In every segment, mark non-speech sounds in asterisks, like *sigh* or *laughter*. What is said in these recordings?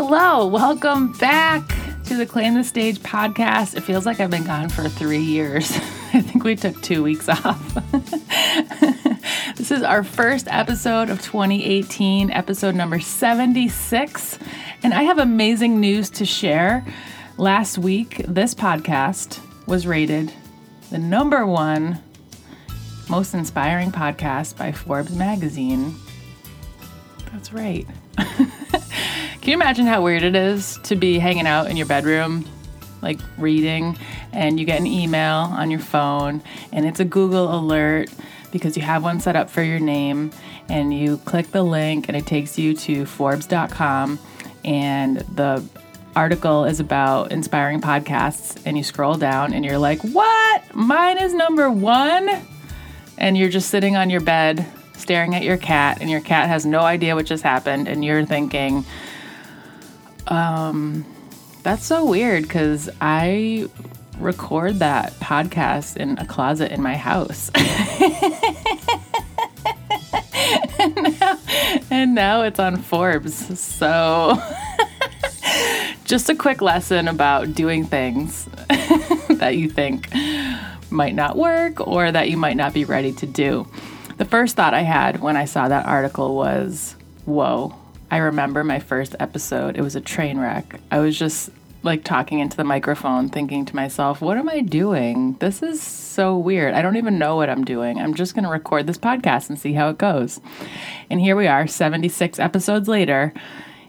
Hello, welcome back to the Claim the Stage podcast. It feels like I've been gone for three years. *laughs* I think we took two weeks off. *laughs* this is our first episode of 2018, episode number 76. And I have amazing news to share. Last week, this podcast was rated the number one most inspiring podcast by Forbes magazine. That's right. *laughs* Can you imagine how weird it is to be hanging out in your bedroom, like reading, and you get an email on your phone, and it's a Google alert because you have one set up for your name, and you click the link, and it takes you to Forbes.com, and the article is about inspiring podcasts, and you scroll down, and you're like, What? Mine is number one? And you're just sitting on your bed staring at your cat, and your cat has no idea what just happened, and you're thinking, um, that's so weird because I record that podcast in a closet in my house. *laughs* and, now, and now it's on Forbes. So, *laughs* just a quick lesson about doing things *laughs* that you think might not work or that you might not be ready to do. The first thought I had when I saw that article was, whoa, I remember my first episode. It was a train wreck. I was just like talking into the microphone, thinking to myself, what am I doing? This is so weird. I don't even know what I'm doing. I'm just going to record this podcast and see how it goes. And here we are, 76 episodes later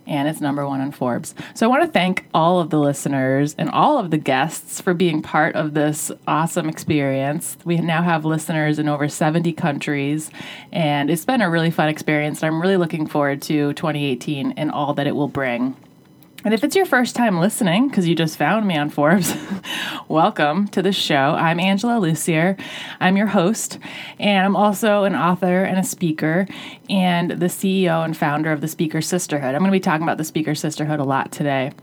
and it's number one on Forbes. So I want to thank all of the listeners and all of the guests for being part of this awesome experience. We now have listeners in over 70 countries, and it's been a really fun experience. And I'm really looking forward to 2018 and all that it will bring. And if it's your first time listening, because you just found me on Forbes, *laughs* welcome to the show. I'm Angela Lussier. I'm your host, and I'm also an author and a speaker, and the CEO and founder of the Speaker Sisterhood. I'm going to be talking about the Speaker Sisterhood a lot today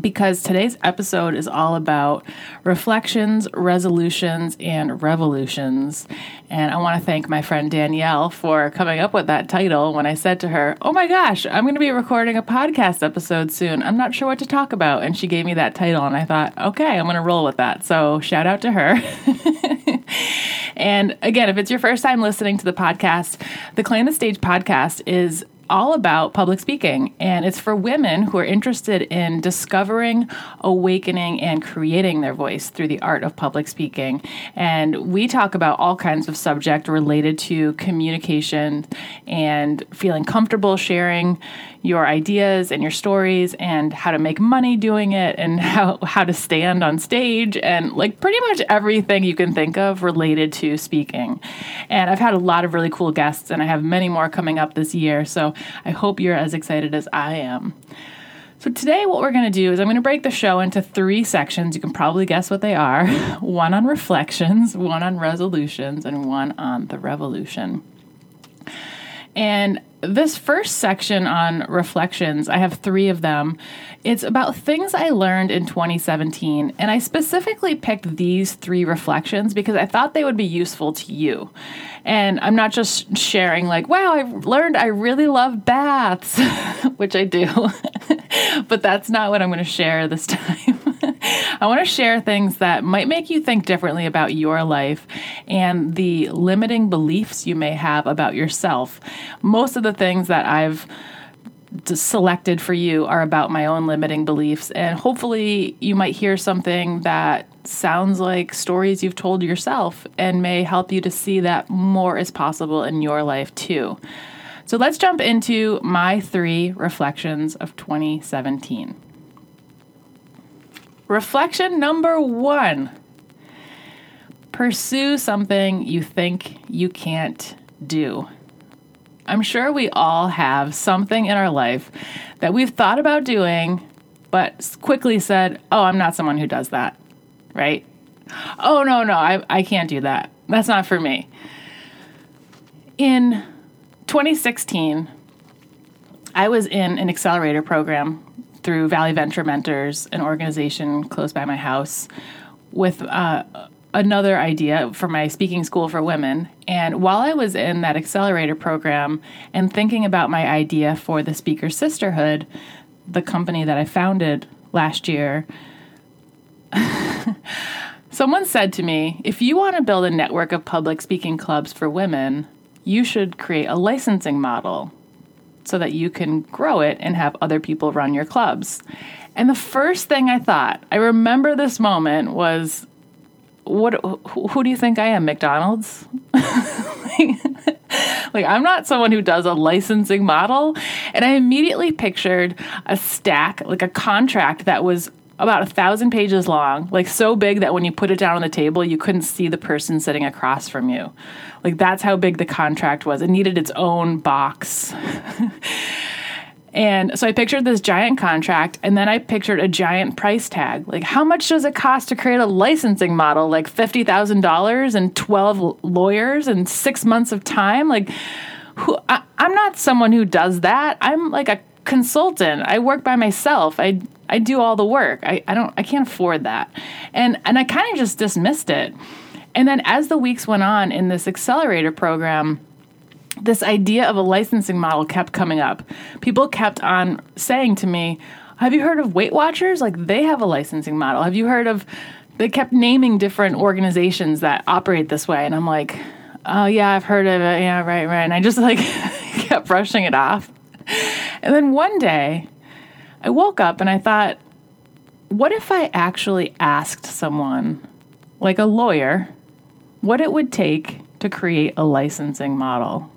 because today's episode is all about reflections, resolutions, and revolutions. And I want to thank my friend Danielle for coming up with that title when I said to her, Oh my gosh, I'm going to be recording a podcast episode soon. I'm not sure what to talk about. And she gave me that title, and I thought, okay, I'm going to roll with that. So shout out to her. *laughs* and again, if it's your first time listening to the podcast, the Claim the Stage podcast is all about public speaking, and it's for women who are interested in discovering, awakening, and creating their voice through the art of public speaking. And we talk about all kinds of subject related to communication and feeling comfortable sharing your ideas and your stories and how to make money doing it and *laughs* how, how to stand on stage and like pretty much everything you can think of related to speaking. And I've had a lot of really cool guests and I have many more coming up this year. So I hope you're as excited as I am. So, today, what we're going to do is I'm going to break the show into three sections. You can probably guess what they are *laughs* one on reflections, one on resolutions, and one on the revolution. And this first section on reflections, I have three of them. It's about things I learned in 2017. And I specifically picked these three reflections because I thought they would be useful to you. And I'm not just sharing, like, wow, I learned I really love baths, *laughs* which I do. *laughs* but that's not what I'm going to share this *laughs* time. I want to share things that might make you think differently about your life and the limiting beliefs you may have about yourself. Most of the things that I've selected for you are about my own limiting beliefs, and hopefully, you might hear something that sounds like stories you've told yourself and may help you to see that more is possible in your life too. So, let's jump into my three reflections of 2017. Reflection number one pursue something you think you can't do. I'm sure we all have something in our life that we've thought about doing, but quickly said, Oh, I'm not someone who does that, right? Oh, no, no, I, I can't do that. That's not for me. In 2016, I was in an accelerator program through Valley Venture Mentors, an organization close by my house, with uh, another idea for my speaking school for women. And while I was in that accelerator program and thinking about my idea for the Speaker Sisterhood, the company that I founded last year, *laughs* someone said to me, if you want to build a network of public speaking clubs for women, you should create a licensing model so that you can grow it and have other people run your clubs. And the first thing I thought, I remember this moment was what who do you think I am, McDonald's? *laughs* like I'm not someone who does a licensing model, and I immediately pictured a stack, like a contract that was about a thousand pages long, like so big that when you put it down on the table, you couldn't see the person sitting across from you. Like that's how big the contract was. It needed its own box. *laughs* and so I pictured this giant contract, and then I pictured a giant price tag. Like, how much does it cost to create a licensing model? Like $50,000 and 12 lawyers and six months of time? Like, who, I, I'm not someone who does that. I'm like a consultant. I work by myself. I I do all the work. I, I don't I can't afford that. And and I kind of just dismissed it. And then as the weeks went on in this accelerator program, this idea of a licensing model kept coming up. People kept on saying to me, Have you heard of Weight Watchers? Like they have a licensing model. Have you heard of they kept naming different organizations that operate this way and I'm like, Oh yeah, I've heard of it. Yeah, right, right. And I just like *laughs* kept brushing it off. And then one day, I woke up and I thought, what if I actually asked someone, like a lawyer, what it would take to create a licensing model?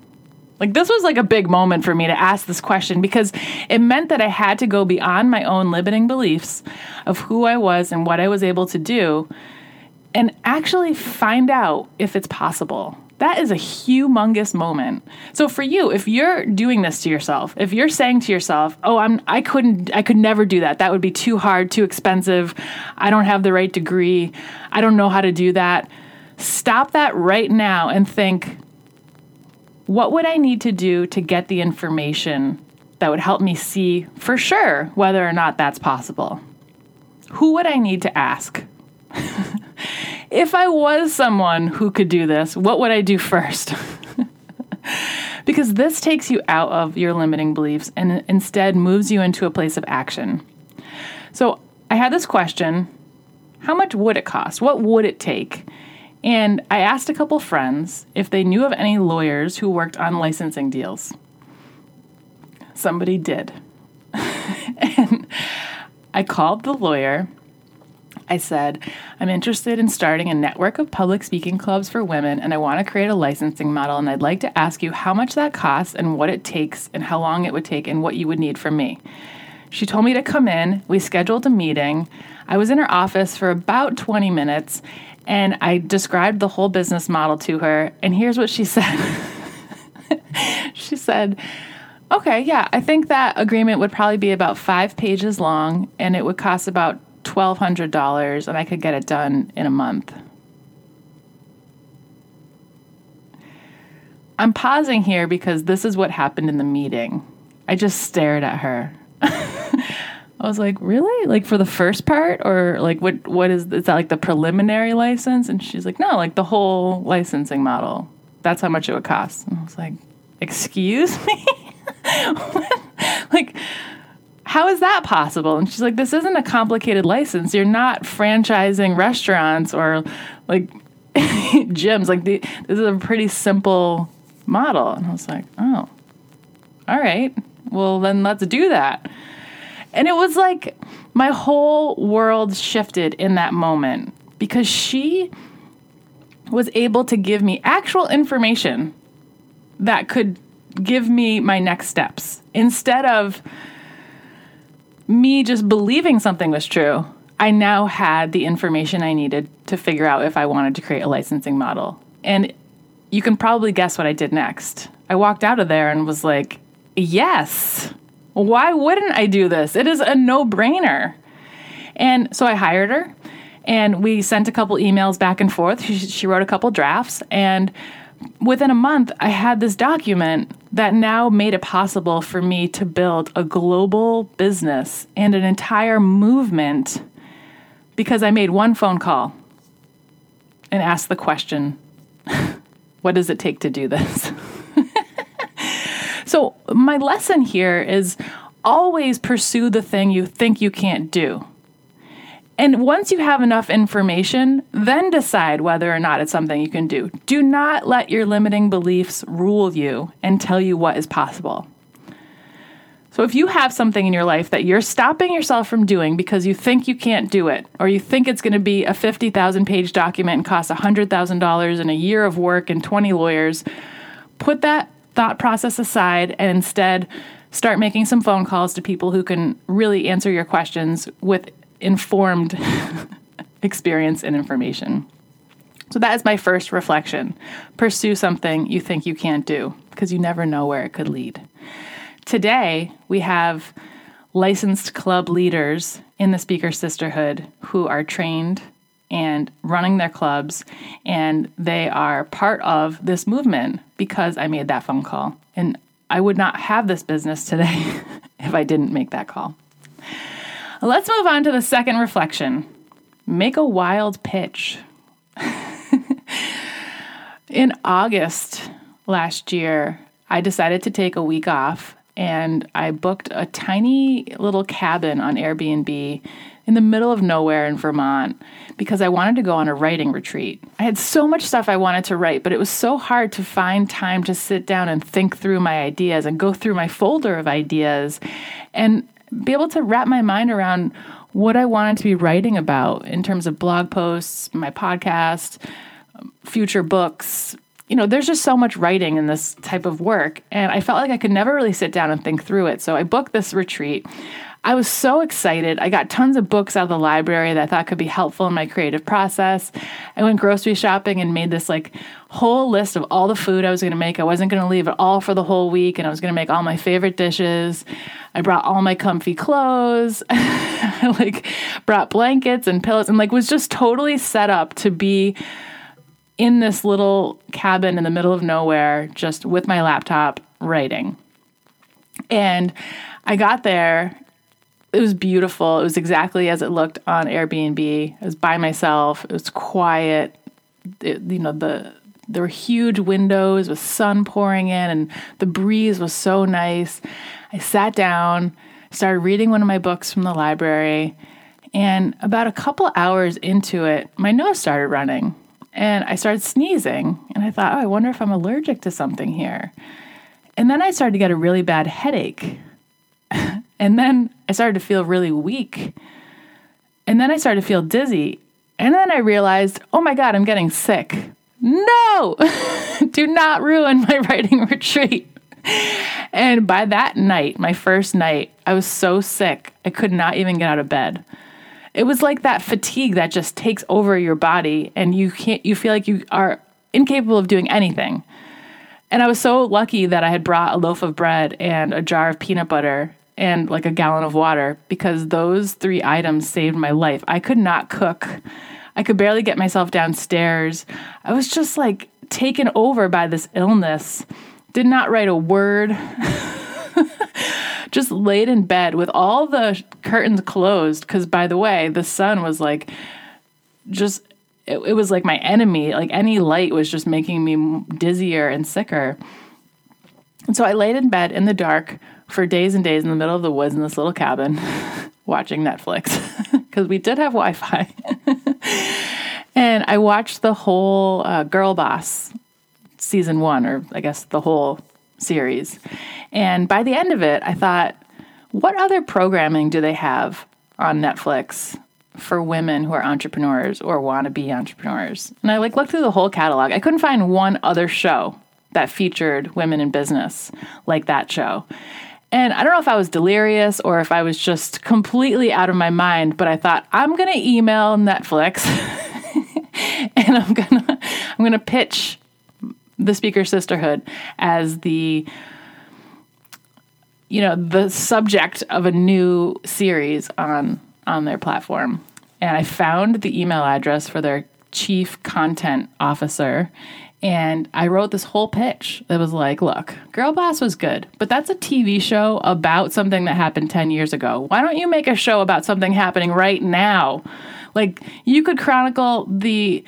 Like, this was like a big moment for me to ask this question because it meant that I had to go beyond my own limiting beliefs of who I was and what I was able to do and actually find out if it's possible. That is a humongous moment. So for you, if you're doing this to yourself, if you're saying to yourself, "Oh, I'm I couldn't I could never do that. That would be too hard, too expensive. I don't have the right degree. I don't know how to do that." Stop that right now and think, what would I need to do to get the information that would help me see for sure whether or not that's possible? Who would I need to ask? *laughs* if I was someone who could do this, what would I do first? *laughs* because this takes you out of your limiting beliefs and instead moves you into a place of action. So I had this question How much would it cost? What would it take? And I asked a couple friends if they knew of any lawyers who worked on licensing deals. Somebody did. *laughs* and I called the lawyer I said, I'm interested in starting a network of public speaking clubs for women, and I want to create a licensing model. And I'd like to ask you how much that costs, and what it takes, and how long it would take, and what you would need from me. She told me to come in. We scheduled a meeting. I was in her office for about 20 minutes, and I described the whole business model to her. And here's what she *laughs* said She said, Okay, yeah, I think that agreement would probably be about five pages long, and it would cost about $1,200 and I could get it done in a month. I'm pausing here because this is what happened in the meeting. I just stared at her. *laughs* I was like, "Really? Like for the first part or like what what is is that like the preliminary license?" And she's like, "No, like the whole licensing model. That's how much it would cost." And I was like, "Excuse me?" *laughs* like how is that possible? And she's like, this isn't a complicated license. You're not franchising restaurants or like *laughs* gyms. Like, the, this is a pretty simple model. And I was like, oh, all right. Well, then let's do that. And it was like my whole world shifted in that moment because she was able to give me actual information that could give me my next steps instead of me just believing something was true, I now had the information I needed to figure out if I wanted to create a licensing model. And you can probably guess what I did next. I walked out of there and was like, yes, why wouldn't I do this? It is a no brainer. And so I hired her and we sent a couple emails back and forth. She, she wrote a couple drafts. And within a month, I had this document that now made it possible for me to build a global business and an entire movement because I made one phone call and asked the question *laughs* what does it take to do this? *laughs* so, my lesson here is always pursue the thing you think you can't do. And once you have enough information, then decide whether or not it's something you can do. Do not let your limiting beliefs rule you and tell you what is possible. So, if you have something in your life that you're stopping yourself from doing because you think you can't do it, or you think it's going to be a 50,000 page document and cost $100,000 and a year of work and 20 lawyers, put that thought process aside and instead start making some phone calls to people who can really answer your questions with informed *laughs* experience and information. So that is my first reflection. Pursue something you think you can't do because you never know where it could lead. Today, we have licensed club leaders in the Speaker Sisterhood who are trained and running their clubs, and they are part of this movement because I made that phone call. And I would not have this business today *laughs* if I didn't make that call. Let's move on to the second reflection make a wild pitch. *laughs* In August last year, I decided to take a week off and I booked a tiny little cabin on Airbnb in the middle of nowhere in Vermont because I wanted to go on a writing retreat. I had so much stuff I wanted to write, but it was so hard to find time to sit down and think through my ideas and go through my folder of ideas and be able to wrap my mind around what I wanted to be writing about in terms of blog posts, my podcast, future books, you know, there's just so much writing in this type of work. And I felt like I could never really sit down and think through it. So I booked this retreat. I was so excited. I got tons of books out of the library that I thought could be helpful in my creative process. I went grocery shopping and made this like whole list of all the food I was going to make. I wasn't going to leave it all for the whole week and I was going to make all my favorite dishes. I brought all my comfy clothes. I *laughs* like brought blankets and pillows and like was just totally set up to be in this little cabin in the middle of nowhere, just with my laptop writing. And I got there. It was beautiful. It was exactly as it looked on Airbnb. I was by myself. It was quiet. It, you know, the there were huge windows with sun pouring in, and the breeze was so nice. I sat down, started reading one of my books from the library, and about a couple hours into it, my nose started running and I started sneezing. And I thought, oh, I wonder if I'm allergic to something here. And then I started to get a really bad headache. *laughs* and then I started to feel really weak. And then I started to feel dizzy. And then I realized, oh my God, I'm getting sick. No, *laughs* do not ruin my *laughs* writing retreat. And by that night, my first night, I was so sick, I could not even get out of bed it was like that fatigue that just takes over your body and you can't you feel like you are incapable of doing anything. And I was so lucky that I had brought a loaf of bread and a jar of peanut butter and like a gallon of water because those three items saved my life. I could not cook. I could barely get myself downstairs. I was just like taken over by this illness. Did not write a word. *laughs* just laid in bed with all the curtains closed. Because, by the way, the sun was like just, it, it was like my enemy. Like any light was just making me dizzier and sicker. And so I laid in bed in the dark for days and days in the middle of the woods in this little cabin *laughs* watching Netflix *laughs* because we did have Wi Fi. *laughs* and I watched the whole uh, Girl Boss season one, or I guess the whole series. And by the end of it, I thought, what other programming do they have on Netflix for women who are entrepreneurs or want to be entrepreneurs? And I like looked through the whole catalog. I couldn't find one other show that featured women in business like that show. And I don't know if I was delirious or if I was just completely out of my mind, but I thought I'm going to email Netflix *laughs* and I'm going to I'm going to pitch the speaker sisterhood as the you know the subject of a new series on on their platform. And i found the email address for their chief content officer and I wrote this whole pitch that was like, look, Girl Boss was good, but that's a TV show about something that happened 10 years ago. Why don't you make a show about something happening right now? Like, you could chronicle the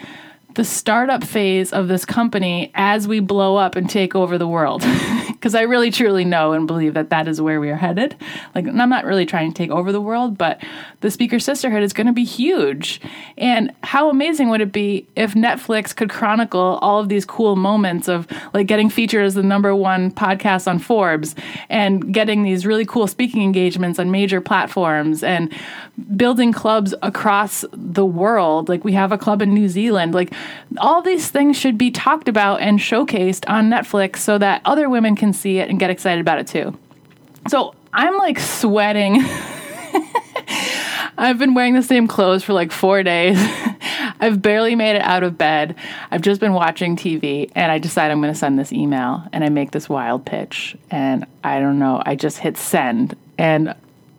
the startup phase of this company as we blow up and take over the world. *laughs* because I really truly know and believe that that is where we are headed. Like, I'm not really trying to take over the world, but the speaker sisterhood is going to be huge. And how amazing would it be if Netflix could chronicle all of these cool moments of like getting featured as the number one podcast on Forbes and getting these really cool speaking engagements on major platforms and building clubs across the world. Like, we have a club in New Zealand. Like, all these things should be talked about and showcased on Netflix so that other women can see it and get excited about it too. So I'm like sweating. *laughs* I've been wearing the same clothes for like four days. *laughs* I've barely made it out of bed. I've just been watching TV and I decide I'm going to send this email and I make this wild pitch. And I don't know, I just hit send. And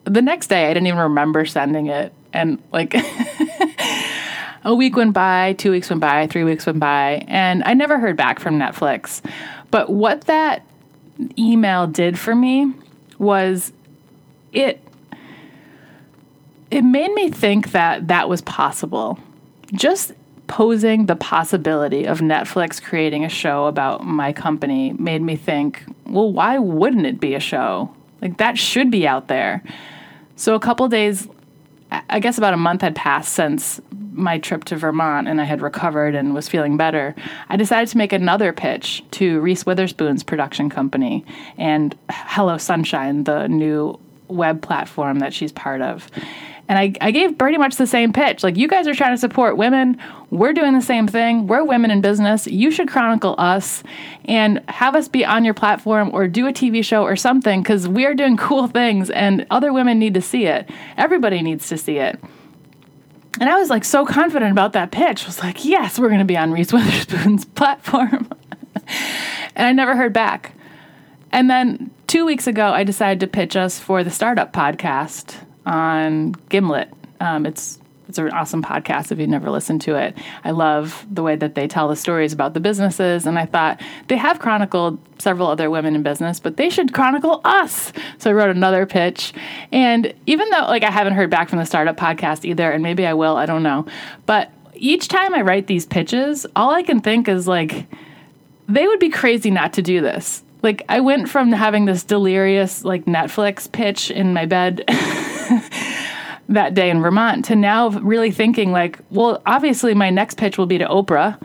the next day, I didn't even remember sending it. And like, *laughs* a week went by, two weeks went by, three weeks went by, and I never heard back from Netflix. But what that email did for me was it it made me think that that was possible. Just posing the possibility of Netflix creating a show about my company made me think, well, why wouldn't it be a show? Like that should be out there. So a couple days I guess about a month had passed since my trip to Vermont and I had recovered and was feeling better, I decided to make another pitch to Reese Witherspoon's production company and Hello Sunshine, the new web platform that she's part of. And I, I gave pretty much the same pitch. Like, you guys are trying to support women. We're doing the same thing. We're women in business. You should chronicle us and have us be on your platform or do a TV show or something because we are doing cool things and other women need to see it. Everybody needs to see it. And I was like so confident about that pitch. I was like, yes, we're going to be on Reese Witherspoon's *laughs* platform. and I never heard back. And then two weeks ago, I decided to pitch us for the Startup Podcast on Gimlet. Um, it's it's an awesome podcast if you've never listened to it. I love the way that they tell the stories about the businesses, and I thought they have chronicled several other women in business, but they should chronicle us. So I wrote another pitch, and even though like I haven't heard back from the startup podcast either, and maybe I will, I don't know, but each time I write these pitches, all I can think is like they would be crazy not to do this. Like I went from having this delirious like Netflix pitch in my bed *laughs* that day in Vermont to now really thinking like, well, obviously my next pitch will be to Oprah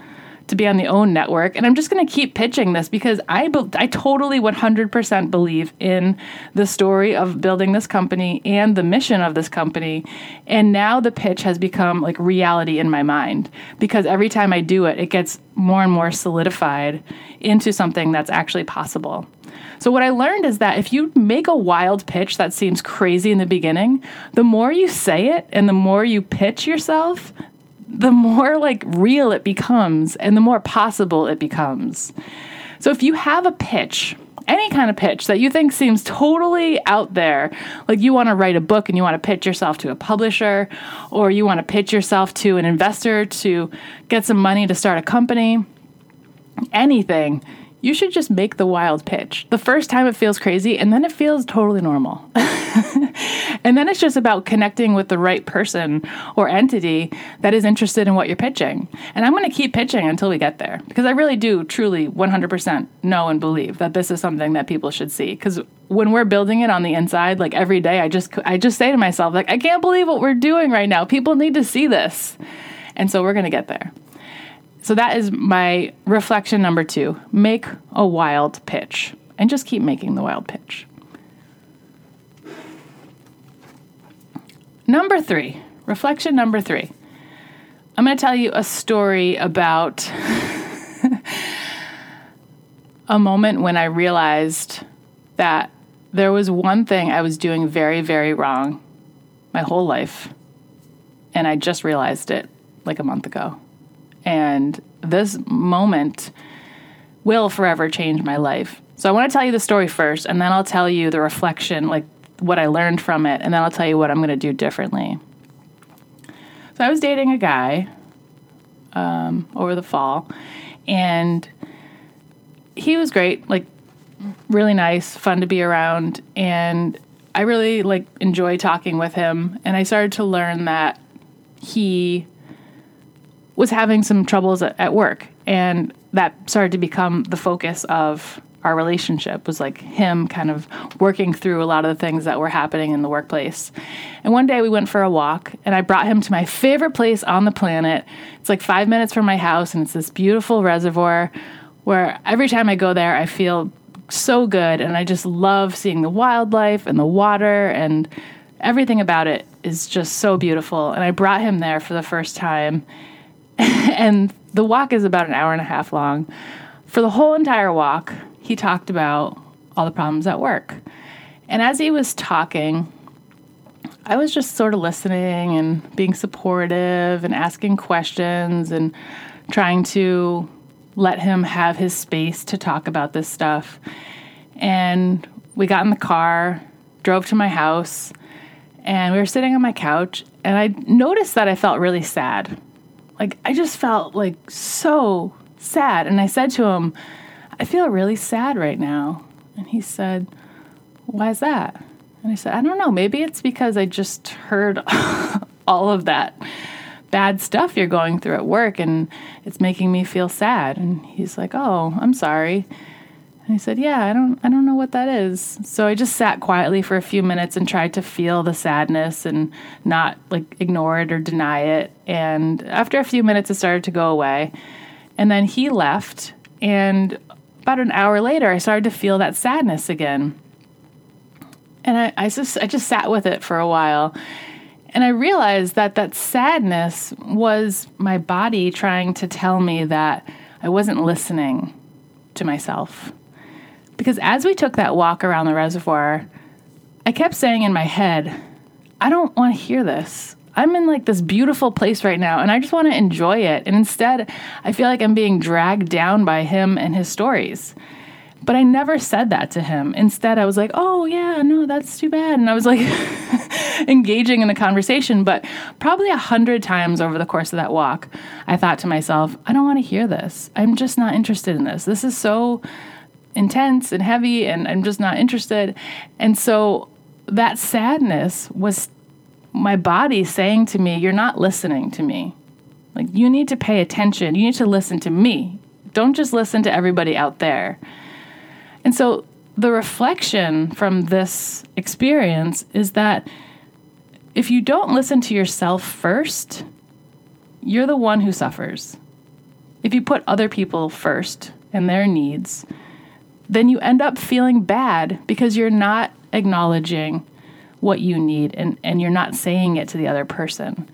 to be on the OWN network and I'm just going to keep pitching this because I be- I totally 100% believe in the story of building this company and the mission of this company and now the pitch has become like reality in my mind because every time I do it it gets more and more solidified into something that's actually possible. So, what I learned is that if you make a wild pitch that seems crazy in the beginning, the more you say it and the more you pitch yourself, the more like real it becomes and the more possible it becomes. So, if you have a pitch, any kind of pitch that you think seems totally out there, like you want to write a book and you want to pitch yourself to a publisher, or you want to pitch yourself to an investor to get some money to start a company, anything, you should just make the wild pitch. The first time it feels crazy, and then it feels totally normal. *laughs* and then it's just about connecting with the right person or entity that is interested in what you're pitching. And I'm going to keep pitching until we get there because I really do truly 100% know and believe that this is something that people should see. Because when we're building it on the inside, like every day, I just I just say to myself, like, I can't believe what we're doing right now. People need to see this. And so we're going to get there. So that is my reflection number two make a wild pitch and just keep making the wild pitch. Number three, reflection number three. I'm going to tell you a story about *laughs* a moment when I realized that there was one thing I was doing very, very wrong my whole life. And I just realized it like a month ago. And this moment will forever change my life. So I want to tell you the story first, and then I'll tell you the reflection, like what I learned from it, and then I'll tell you what I'm going to do differently. So I was dating a guy um, over the fall, and he was great, like really nice, fun to be around, and I really like enjoy talking with him. And I started to learn that he was having some troubles at, work, and that started to become the focus of our relationship was like him kind of working through a lot of the things that were happening in the workplace. And one day we went for a walk, and I brought him to my favorite place on the planet. It's like five minutes from my house, and it's this beautiful reservoir where every time I go there, I feel so good, and I just love seeing the wildlife and the water and everything about it is just so beautiful. And I brought him there for the first time. *laughs* and the walk is about an hour and a half long. For the whole entire walk, he talked about all the problems at work. And as he was talking, I was just sort of listening and being supportive and asking questions and trying to let him have his space to talk about this stuff. And we got in the car, drove to my house, and we were sitting on my couch. And I noticed that I felt really sad. Like, I just felt like so sad. And I said to him, I feel really sad right now. And he said, Why is that? And I said, I don't know. Maybe it's because I just heard *laughs* all of that bad stuff you're going through at work and it's making me feel sad. And he's like, Oh, I'm sorry. And I said, "Yeah, I don't I don't know what that is." So I just sat quietly for a few minutes and tried to feel the sadness and not like ignore it or deny it. And after a few minutes it started to go away. And then he left and about an hour later I started to feel that sadness again. And I, I just I just sat with it for a while. And I realized that that sadness was my body trying to tell me that I wasn't listening to myself because as we took that walk around the reservoir, I kept saying in my head, I don't want to hear this. I'm in like this beautiful place right now and I just want to enjoy it. And instead, I feel like I'm being dragged down by him and his stories. But I never said that to him. Instead, I was like, oh, yeah, no, that's too bad. And I was like *laughs* engaging in the conversation. But probably a hundred times over the course of that walk, I thought to myself, I don't want to hear this. I'm just not interested in this. This is so intense and heavy and I'm just not interested. And so that sadness was my body saying to me, You're not listening to me. Like, you need to pay attention. You need to listen to me. Don't just listen to everybody out there. And so the reflection from this experience is that if you don't listen to yourself first, you're the one who suffers. If you put other people first and their needs, then you end up feeling bad because you're not acknowledging what you need and, and you're not saying it to the other person.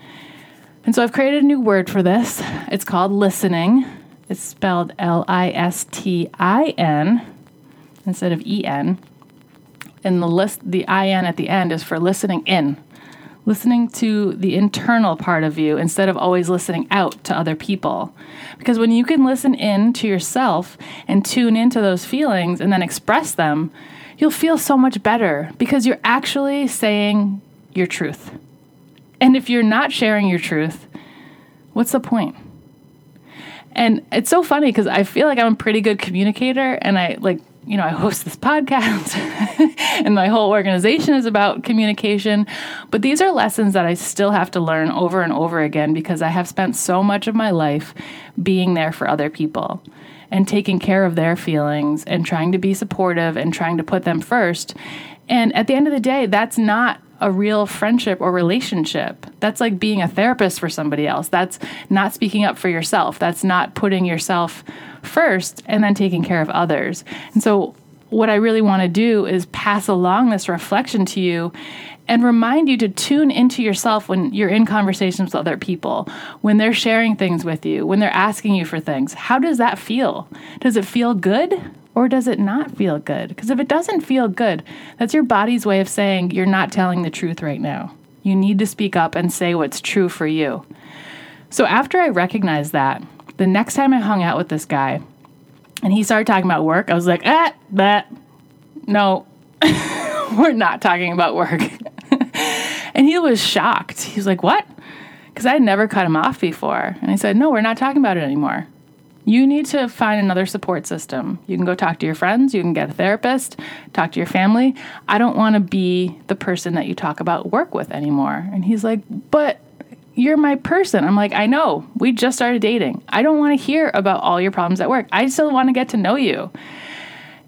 And so I've created a new word for this. It's called listening. It's spelled L I S T I N instead of E N. And the list the I N at the end is for listening in listening to the internal part of you instead of always listening out to other people. Because when you can listen in to yourself and tune into those feelings and then express them, you'll feel so much better because you're actually saying your truth. And if you're not sharing your truth, what's the point? And it's so funny because I feel like I'm a pretty good communicator and I like you know, I host this podcast *laughs* and my whole organization is about communication. But these are lessons that I still have to learn over and over again because I have spent so much of my life being there for other people and taking care of their feelings and trying to be supportive and trying to put them first. And at the end of the day, that's not a real friendship or relationship. That's like being a therapist for somebody else. That's not speaking up for yourself. That's not putting yourself first and then taking care of others. And so, what I really want to do is pass along this reflection to you and remind you to tune into yourself when you're in conversations with other people, when they're sharing things with you, when they're asking you for things. How does that feel? Does it feel good or does it not feel good? Because if it doesn't feel good, that's your body's way of saying you're not telling the truth right now. You need to speak up and say what's true for you. So after I recognized that, the next time I hung out with this guy and he started talking about work, I was like, eh, that, no, *laughs* we're not talking about work. *laughs* and he was shocked. He was like, what? Because I had never cut him off before. And I said, no, we're not talking about it anymore. You need to find another support system. You can go talk to your friends, you can get a therapist, talk to your family. I don't want to be the person that you talk about work with anymore. And he's like, but you're my person. I'm like, I know. We just started dating. I don't want to hear about all your problems at work. I still want to get to know you.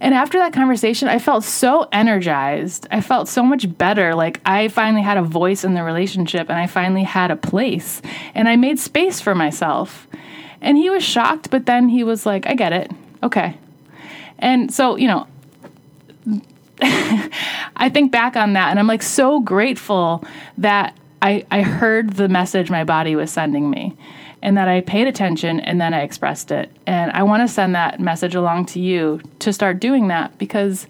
And after that conversation, I felt so energized. I felt so much better. Like I finally had a voice in the relationship and I finally had a place and I made space for myself. And he was shocked, but then he was like, I get it. Okay. And so, you know, *laughs* I think back on that and I'm like so grateful that I, I heard the message my body was sending me and that I paid attention and then I expressed it. And I want to send that message along to you to start doing that because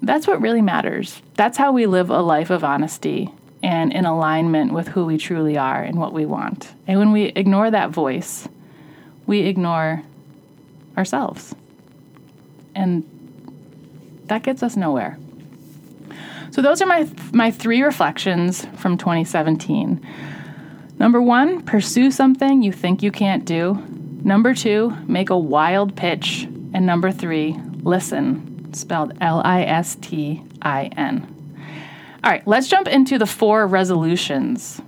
that's what really matters. That's how we live a life of honesty and in alignment with who we truly are and what we want. And when we ignore that voice, we ignore ourselves. And that gets us nowhere. So those are my my three reflections from 2017. Number one, pursue something you think you can't do. Number two, make a wild pitch. And number three, listen, spelled L I S T I N. All right, let's jump into the four resolutions.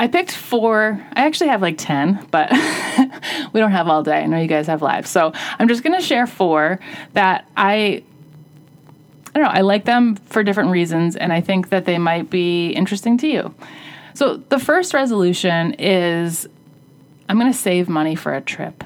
I picked four. I actually have like 10, but *laughs* we don't have all day. I know you guys have lives. So I'm just going to share four that I I don't know, I like them for different reasons, and I think that they might be interesting to you. So, the first resolution is I'm going to save money for a trip.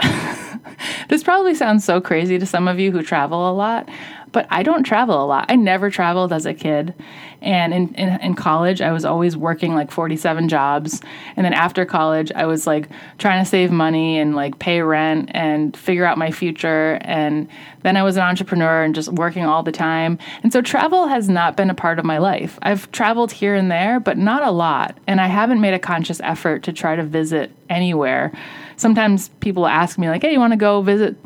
*laughs* this probably sounds so crazy to some of you who travel a lot, but I don't travel a lot. I never traveled as a kid. And in, in, in, college, I was always working like 47 jobs. And then after college, I was like trying to save money and like pay rent and figure out my future. And then I was an entrepreneur and just working all the time. And so travel has not been a part of my life. I've traveled here and there, but not a lot. And I haven't made a conscious effort to try to visit anywhere. Sometimes people ask me, like, hey, you want to go visit?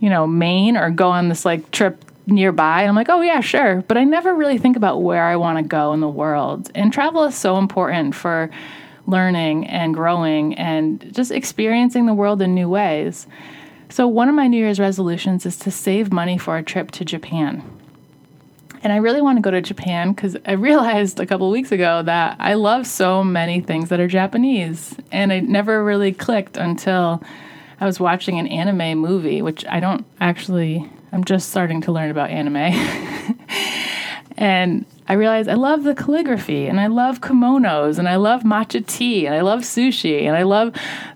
you know, Maine or go on this like trip nearby. I'm like, oh, yeah, sure. But I never really think about where I want to go in the world. And travel is so important for learning and growing and just experiencing the world in new ways. So, one of my New Year's resolutions is to save money for a trip to Japan. And I really want to go to Japan because I *laughs* realized a couple weeks ago that I love so many things that are Japanese. And it never really clicked until I was watching an anime movie, which I don't actually I'm just starting to learn about anime. *laughs* and I realized I love the calligraphy and I love kimonos and I love matcha tea and I love sushi and I love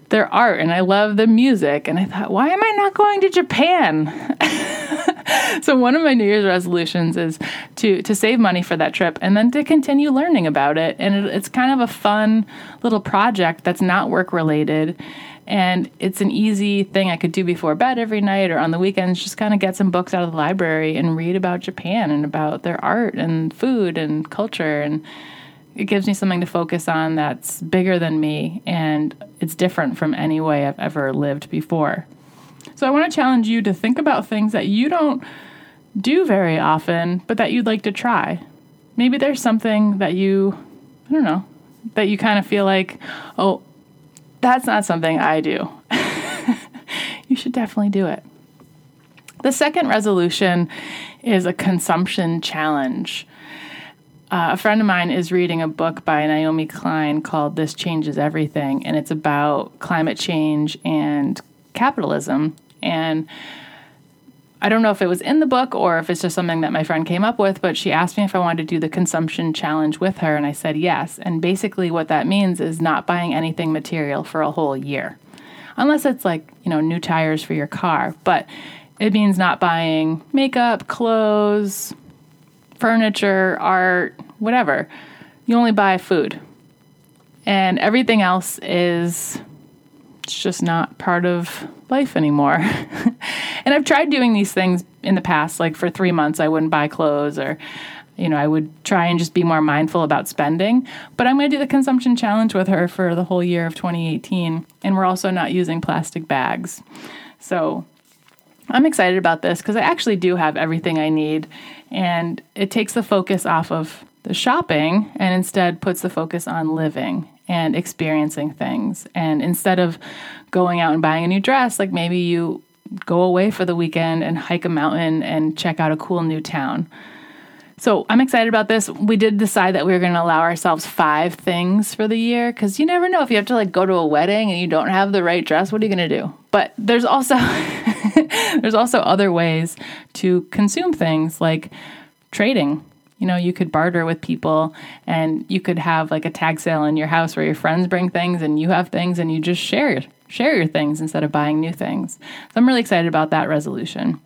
their art and I love the music. And I thought, why am I not going to Japan? *laughs* so one of my New Year's resolutions is to to save money for that trip and then to continue learning about it. And it, it's kind of a fun little project that's not work related and it's an easy thing I could do before bed every night or on the weekends, just kind of get some books out of the library and read about Japan and about their art and food and culture. And it gives me something to focus on that's bigger than me and it's different from any way I've ever lived before. So I want to challenge you to think about things that you don't do very often, but that you'd like to try. Maybe there's something that you, I don't know, that you kind of feel like, oh, that's not something I do. *laughs* you should definitely do it. The second resolution is a consumption challenge. Uh, a friend of mine is reading a book by Naomi Klein called This Changes Everything, and it's about climate change and capitalism. And I don't know if it was in the book or if it's just something that my friend came up with, but she asked me if I wanted to do the consumption challenge with her, and I said yes. And basically, what that means is not buying anything material for a whole year, unless it's like, you know, new tires for your car. But it means not buying makeup, clothes, furniture, art, whatever. You only buy food. And everything else is it's just not part of life anymore. *laughs* and I've tried doing these things in the past, like for three months, I wouldn't buy clothes or, you know, I would try and just be more mindful about spending. But I'm going to do the consumption challenge with her for the whole year of 2018. And we're also not using plastic bags. So I'm excited about this because I actually do have everything I need. And it takes the focus off of the shopping and instead puts the focus on living and experiencing things. And instead of going out and buying a new dress, like maybe you go away for the weekend and hike a mountain and check out a cool new town. So I'm excited about this. We did decide that we were going to allow ourselves five things for the year because you never know if you have to like go to a wedding and you don't have the right dress. What are you going to do? But there's also *laughs* there's also other ways to consume things like trading. You know, you could barter with people and you could have like a tag sale in your house where your friends bring things and you have things and you just share share your things instead of buying new things. So I'm really excited about that resolution.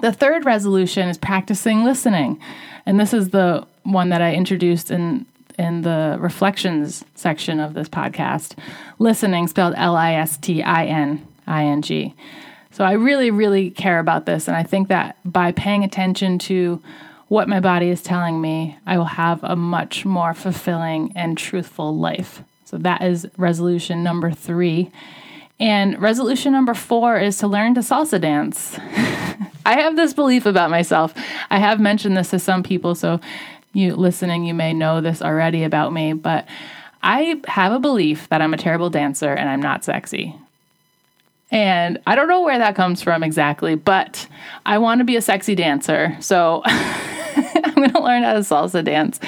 The third resolution is practicing listening. And this is the one that I introduced in in the reflections section of this podcast. Listening spelled L I S T I N I N G. So I really really care about this and I think that by paying attention to what my body is telling me, I will have a much more fulfilling and truthful life. So that is resolution number 3. And resolution number 4 is to learn to salsa dance. *laughs* I have this belief about myself. I have mentioned this to some people, so you listening, you may know this already about me, but I have a belief that I'm a terrible dancer and I'm not sexy. And I don't know where that comes from exactly, but I want to be a sexy dancer. So *laughs* going *laughs* to learn how to salsa dance.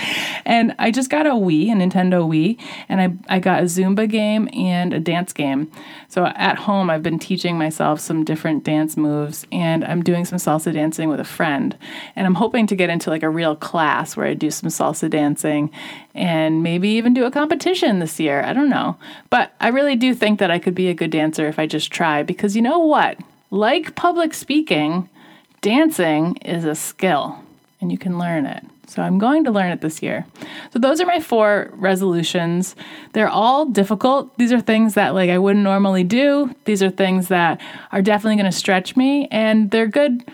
And I just got a Wii, a Nintendo Wii, and I, I got a Zumba game and a dance game. So at home, I've been teaching myself some different dance moves, and I'm doing some salsa dancing with a friend. And I'm hoping to get into like a real class where I do some salsa dancing and maybe even do a competition this year. I don't know. But I really do think that I could be a good dancer if I just try, because you know what? Like public speaking, dancing is a skill and you can learn it. So I'm going to learn it this year. So those are my four resolutions. They're all difficult. These are things that like I wouldn't normally do. These are things that are definitely going to stretch me and they're good.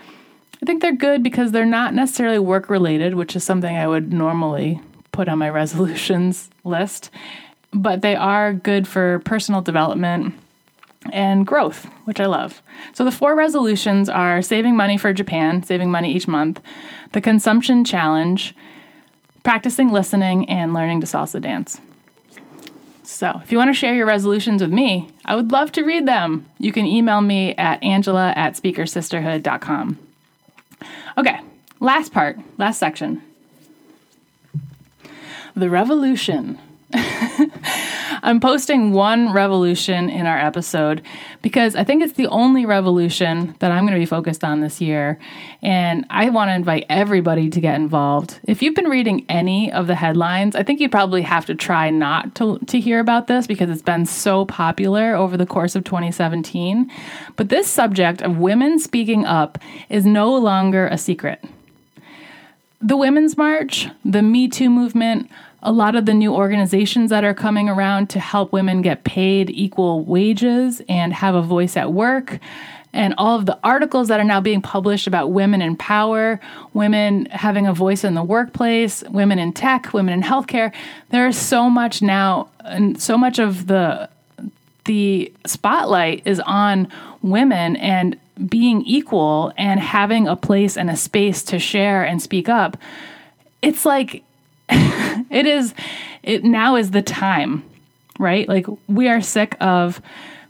I think they're good because they're not necessarily work related, which is something I would normally put on my *laughs* resolutions list, but they are good for personal development and growth, which I love. So the four resolutions are saving money for Japan, saving money each month, the consumption challenge, practicing listening, and learning to salsa dance. So, if you want to share your resolutions with me, I would love to read them. You can email me at angela at speakersisterhood.com. Okay, last part, last section. The revolution. *laughs* I'm posting one revolution in our episode because I think it's the only revolution that I'm going to be focused on this year. And I want to invite everybody to get involved. If you've been reading any of the headlines, I think you probably have to try not to, to hear about this because it's been so popular over the course of 2017. But this subject of women speaking up is no longer a secret. The Women's March, the Me Too movement, a lot of the new organizations that are coming around to help women get paid equal wages and have a voice at work and all of the articles that are now being published about women in power, women having a voice in the workplace, women in tech, women in healthcare. There is so much now, and so much of the the spotlight is on women and being equal and having a place and a space to share and speak up. It's like *laughs* it is it now is the time, right? Like we are sick of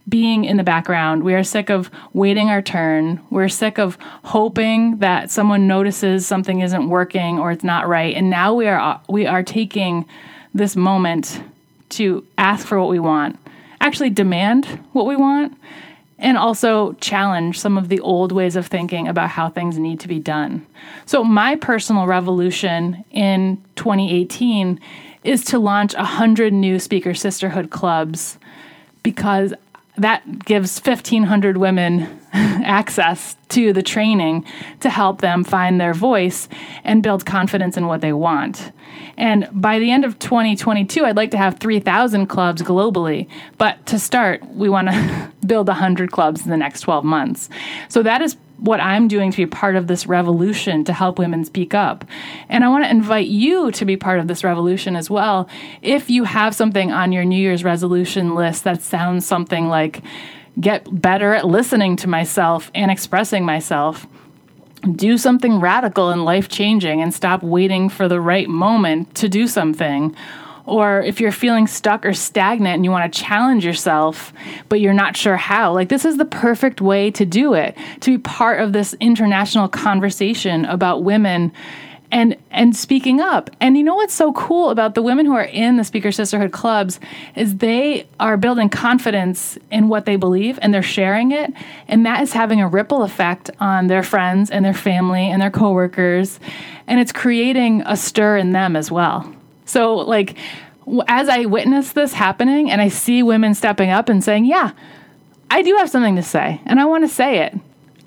being in the background. We are sick of waiting our turn. We're sick of hoping that someone notices something isn't working or it's not right. And now we are we are taking this moment to ask for what we want, actually demand what we want, and also challenge some of the old ways of thinking about how things need to be done. So, my personal revolution in 2018 is to launch 100 new Speaker Sisterhood clubs because that gives 1,500 women *laughs* access to the training to help them find their voice and build confidence in what they want. And by the end of 2022, I'd like to have 3,000 clubs globally. But to start, we want to *laughs* build 100 clubs in the next 12 months. So that is what I'm doing to be part of this revolution to help women speak up. And I want to invite you to be part of this revolution as well. If you have something on your New Year's resolution list that sounds something like, get better at listening to myself and expressing myself, do something radical and life changing and stop waiting for the right moment to do something. Or if you're feeling stuck or stagnant and you want to challenge yourself, but you're not sure how, like this is the perfect way to do it, to be part of this international conversation about women and and speaking up. And you know what's so cool about the women who are in the Speaker Sisterhood clubs is they are building confidence in what they believe and they're sharing it, and that is having a ripple effect on their friends and their family and their coworkers, and it's creating a stir in them as well. So like as I witness this happening and I see women stepping up and saying, "Yeah, I do have something to say and I want to say it."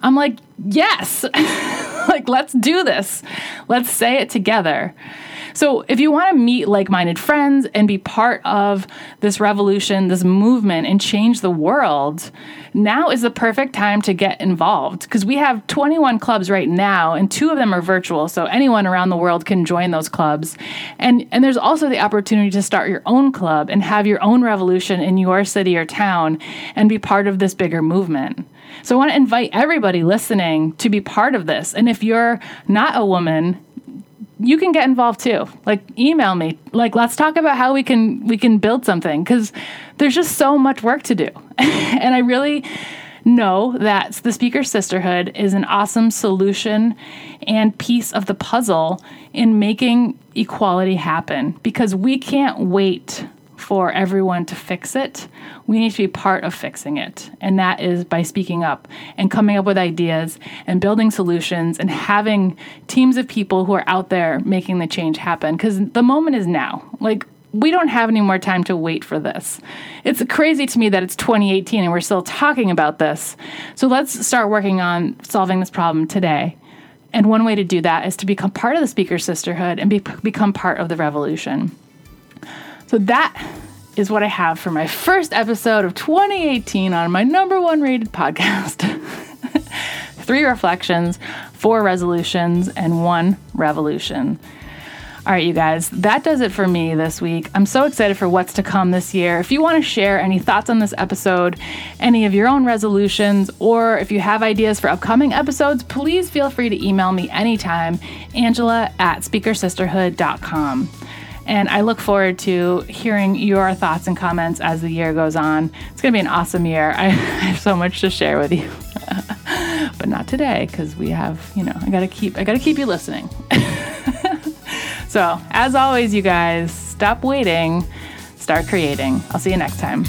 I'm like, "Yes." *laughs* *laughs* like, let's do this. Let's say it together. So, if you want to meet like minded friends and be part of this revolution, this movement, and change the world, now is the perfect time to get involved because we have 21 clubs right now, and two of them are virtual. So, anyone around the world can join those clubs. And, and there's also the opportunity to start your own club and have your own revolution in your city or town and be part of this bigger movement. So I want to invite everybody listening to be part of this. And if you're not a woman, you can get involved too. Like email me. Like let's talk about how we can we can build something cuz there's just so much work to do. *laughs* and I really know that the speaker sisterhood is an awesome solution and piece of the puzzle in making equality happen because we can't wait for everyone to fix it. We need to be part of fixing it. And that is by speaking up and coming up with ideas and building solutions and having teams of people who are out there making the change happen. Because the moment is now. Like, we don't have any more time to wait for this. It's crazy to me that it's 2018 and we're still talking about this. So let's start working on solving this problem today. And one way to do that is to become part of the Speaker Sisterhood and be, become part of the revolution. So that is what I have for my first episode of 2018 on my number one rated podcast. *laughs* Three reflections, four resolutions, and one revolution. All right, you guys, that does it for me this week. I'm so excited for what's to come this year. If you want to share any thoughts on this episode, any of your own resolutions, or if you have ideas for upcoming episodes, please feel free to email me anytime, angela at speakersisterhood.com. And I look forward to hearing your thoughts and comments as the year goes on. It's going to be an awesome year. *laughs* I, have so much to share with you. *laughs* but not today because we have, you know, I got to keep I got to keep you listening. *laughs* so, as always you guys, stop waiting, start creating. I'll see you next time.